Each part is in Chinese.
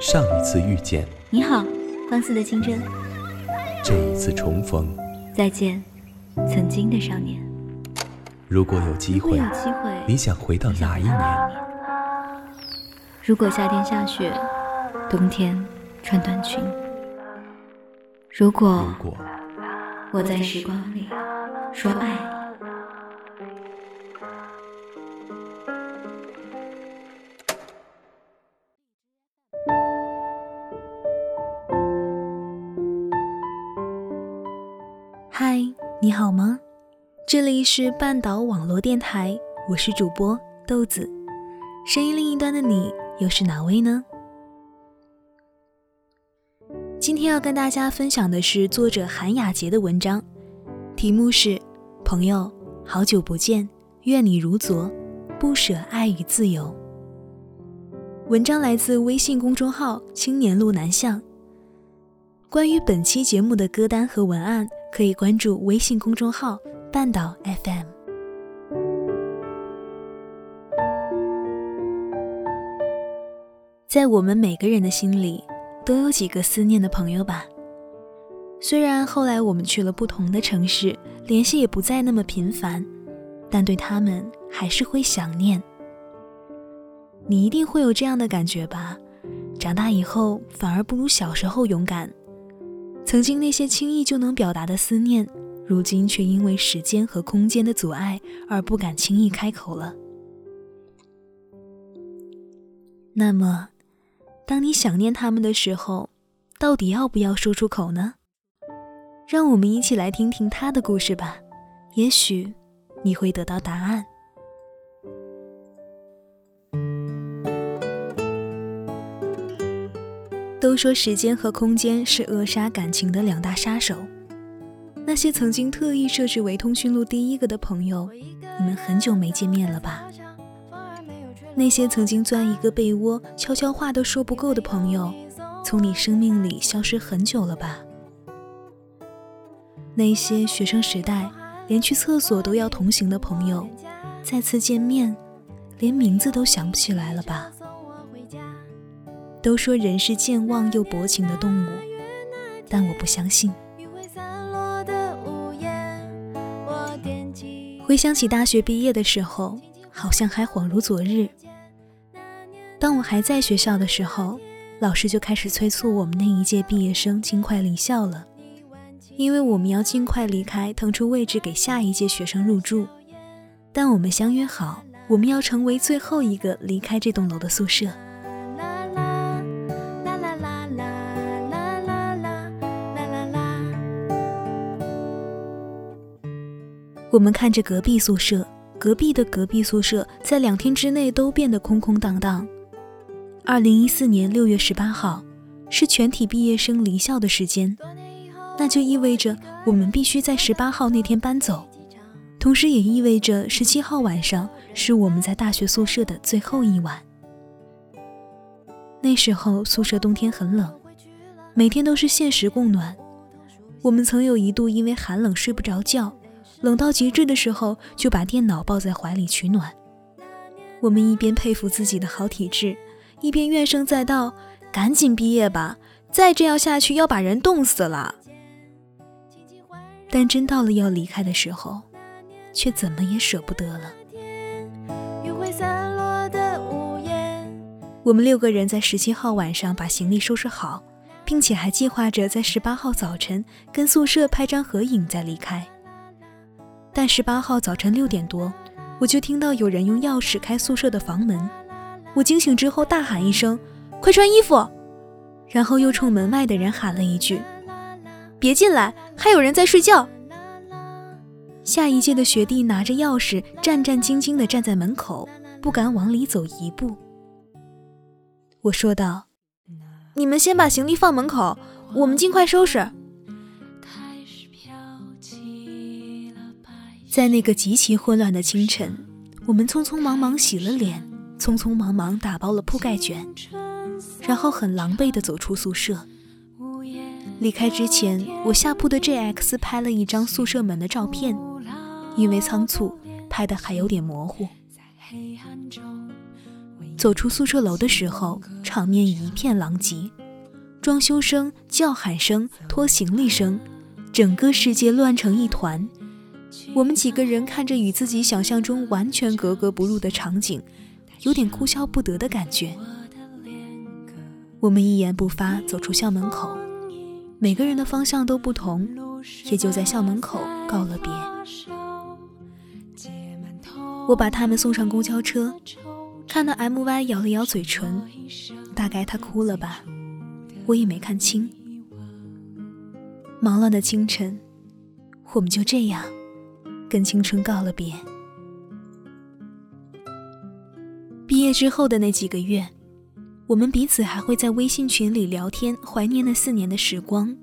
上一次遇见，你好，放肆的清真。这一次重逢，再见，曾经的少年。如果有机会，有机会，你想回到哪一年？如果夏天下雪，冬天穿短裙。如果我在时光里说爱。这里是半岛网络电台，我是主播豆子。声音另一端的你又是哪位呢？今天要跟大家分享的是作者韩雅洁的文章，题目是《朋友，好久不见，愿你如昨，不舍爱与自由》。文章来自微信公众号“青年路南向”。关于本期节目的歌单和文案，可以关注微信公众号“半岛 FM”。在我们每个人的心里。都有几个思念的朋友吧。虽然后来我们去了不同的城市，联系也不再那么频繁，但对他们还是会想念。你一定会有这样的感觉吧？长大以后反而不如小时候勇敢。曾经那些轻易就能表达的思念，如今却因为时间和空间的阻碍而不敢轻易开口了。那么。当你想念他们的时候，到底要不要说出口呢？让我们一起来听听他的故事吧，也许你会得到答案。都说时间和空间是扼杀感情的两大杀手。那些曾经特意设置为通讯录第一个的朋友，你们很久没见面了吧？那些曾经钻一个被窝悄悄话都说不够的朋友，从你生命里消失很久了吧？那些学生时代连去厕所都要同行的朋友，再次见面，连名字都想不起来了吧？都说人是健忘又薄情的动物，但我不相信。回想起大学毕业的时候，好像还恍如昨日。当我还在学校的时候，老师就开始催促我们那一届毕业生尽快离校了，因为我们要尽快离开，腾出位置给下一届学生入住。但我们相约好，我们要成为最后一个离开这栋楼的宿舍。我们看着隔壁宿舍，隔壁的隔壁宿舍，在两天之内都变得空空荡荡。二零一四年六月十八号，是全体毕业生离校的时间，那就意味着我们必须在十八号那天搬走，同时也意味着十七号晚上是我们在大学宿舍的最后一晚。那时候宿舍冬天很冷，每天都是限时供暖，我们曾有一度因为寒冷睡不着觉，冷到极致的时候就把电脑抱在怀里取暖。我们一边佩服自己的好体质。一边怨声载道：“赶紧毕业吧，再这样下去要把人冻死了。”但真到了要离开的时候，却怎么也舍不得了。我们六个人在十七号晚上把行李收拾好，并且还计划着在十八号早晨跟宿舍拍张合影再离开。但十八号早晨六点多，我就听到有人用钥匙开宿舍的房门。我惊醒之后大喊一声：“快穿衣服！”然后又冲门外的人喊了一句：“别进来，还有人在睡觉。”下一届的学弟拿着钥匙，战战兢兢地站在门口，不敢往里走一步。我说道：“你们先把行李放门口，我们尽快收拾。”在那个极其混乱的清晨，我们匆匆忙忙洗了脸。匆匆忙忙打包了铺盖卷，然后很狼狈地走出宿舍。离开之前，我下铺的 JX 拍了一张宿舍门的照片，因为仓促，拍的还有点模糊。走出宿舍楼的时候，场面一片狼藉，装修声、叫喊声、拖行李声，整个世界乱成一团。我们几个人看着与自己想象中完全格格不入的场景，有点哭笑不得的感觉。我们一言不发走出校门口，每个人的方向都不同，也就在校门口告了别。我把他们送上公交车，看到 M Y 咬了咬嘴唇，大概他哭了吧，我也没看清。忙乱的清晨，我们就这样。跟青春告了别。毕业之后的那几个月，我们彼此还会在微信群里聊天，怀念那四年的时光。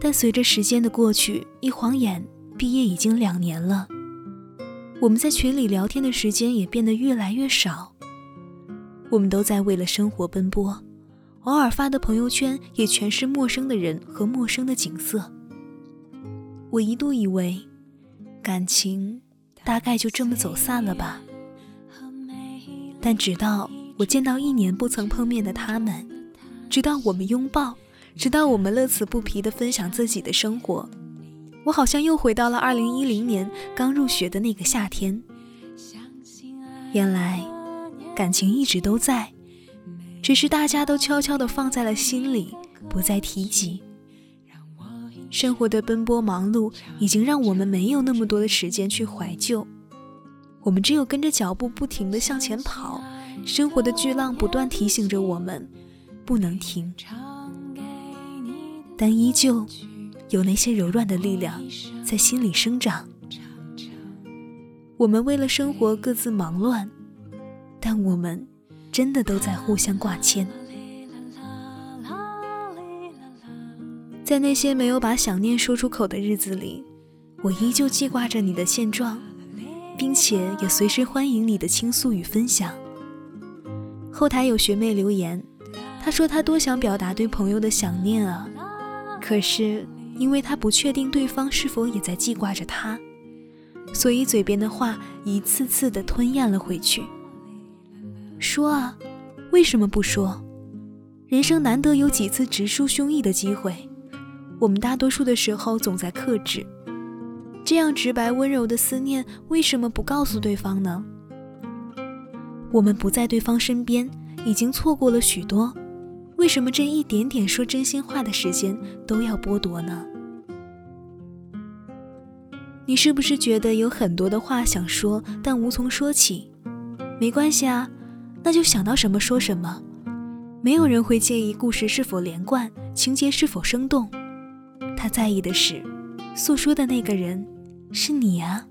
但随着时间的过去，一晃眼，毕业已经两年了。我们在群里聊天的时间也变得越来越少。我们都在为了生活奔波，偶尔发的朋友圈也全是陌生的人和陌生的景色。我一度以为。感情大概就这么走散了吧。但直到我见到一年不曾碰面的他们，直到我们拥抱，直到我们乐此不疲地分享自己的生活，我好像又回到了二零一零年刚入学的那个夏天。原来，感情一直都在，只是大家都悄悄地放在了心里，不再提及。生活的奔波忙碌已经让我们没有那么多的时间去怀旧，我们只有跟着脚步不停地向前跑。生活的巨浪不断提醒着我们，不能停。但依旧有那些柔软的力量在心里生长。我们为了生活各自忙乱，但我们真的都在互相挂牵。在那些没有把想念说出口的日子里，我依旧记挂着你的现状，并且也随时欢迎你的倾诉与分享。后台有学妹留言，她说她多想表达对朋友的想念啊，可是因为她不确定对方是否也在记挂着她，所以嘴边的话一次次的吞咽了回去。说啊，为什么不说？人生难得有几次直抒胸臆的机会。我们大多数的时候总在克制，这样直白温柔的思念，为什么不告诉对方呢？我们不在对方身边，已经错过了许多，为什么这一点点说真心话的时间都要剥夺呢？你是不是觉得有很多的话想说，但无从说起？没关系啊，那就想到什么说什么，没有人会介意故事是否连贯，情节是否生动。他在意的是，诉说的那个人是你啊。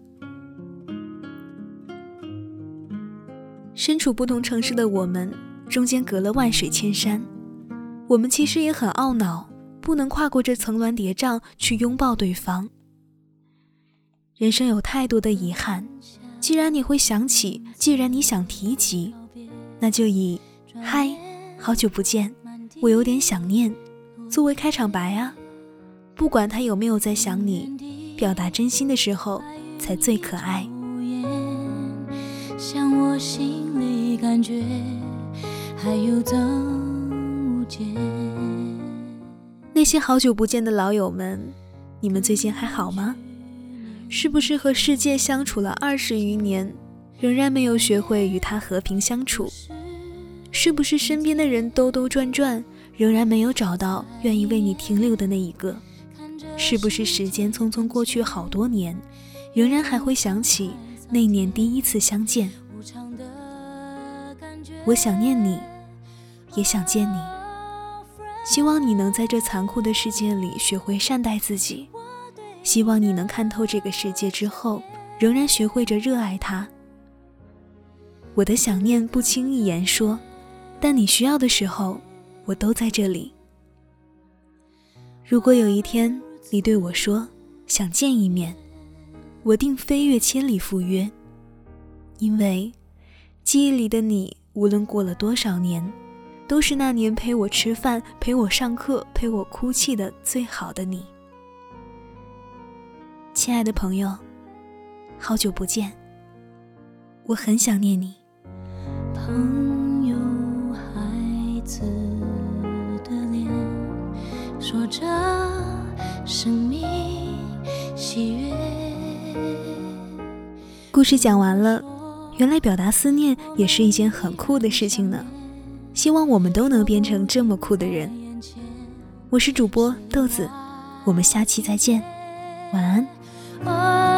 身处不同城市的我们，中间隔了万水千山，我们其实也很懊恼，不能跨过这层峦叠嶂去拥抱对方。人生有太多的遗憾，既然你会想起，既然你想提及，那就以“嗨，好久不见，我有点想念”作为开场白啊。不管他有没有在想你，表达真心的时候才最可爱。那些好久不见的老友们，你们最近还好吗？是不是和世界相处了二十余年，仍然没有学会与他和平相处？是不是身边的人兜兜转转，仍然没有找到愿意为你停留的那一个？是不是时间匆匆过去好多年，仍然还会想起那年第一次相见？我想念你，也想见你。希望你能在这残酷的世界里学会善待自己。希望你能看透这个世界之后，仍然学会着热爱它。我的想念不轻易言说，但你需要的时候，我都在这里。如果有一天，你对我说想见一面，我定飞越千里赴约。因为记忆里的你，无论过了多少年，都是那年陪我吃饭、陪我上课、陪我哭泣的最好的你。亲爱的朋友，好久不见，我很想念你。朋友孩子的脸，说着生命喜悦。故事讲完了，原来表达思念也是一件很酷的事情呢。希望我们都能变成这么酷的人。我是主播豆子，我们下期再见，晚安。